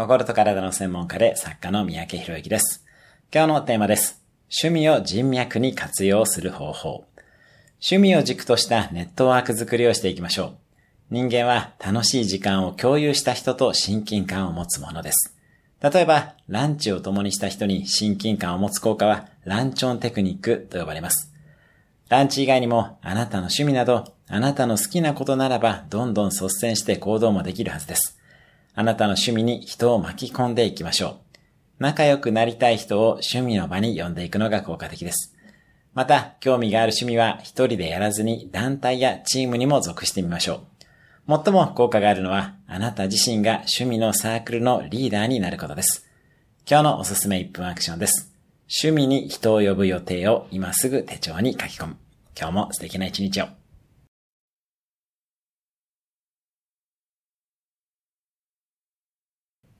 心と体の専門家で作家の三宅博之です。今日のテーマです。趣味を人脈に活用する方法。趣味を軸としたネットワーク作りをしていきましょう。人間は楽しい時間を共有した人と親近感を持つものです。例えば、ランチを共にした人に親近感を持つ効果は、ランチョンテクニックと呼ばれます。ランチ以外にも、あなたの趣味など、あなたの好きなことならば、どんどん率先して行動もできるはずです。あなたの趣味に人を巻き込んでいきましょう。仲良くなりたい人を趣味の場に呼んでいくのが効果的です。また、興味がある趣味は一人でやらずに団体やチームにも属してみましょう。最も効果があるのは、あなた自身が趣味のサークルのリーダーになることです。今日のおすすめ1分アクションです。趣味に人を呼ぶ予定を今すぐ手帳に書き込む。今日も素敵な一日を。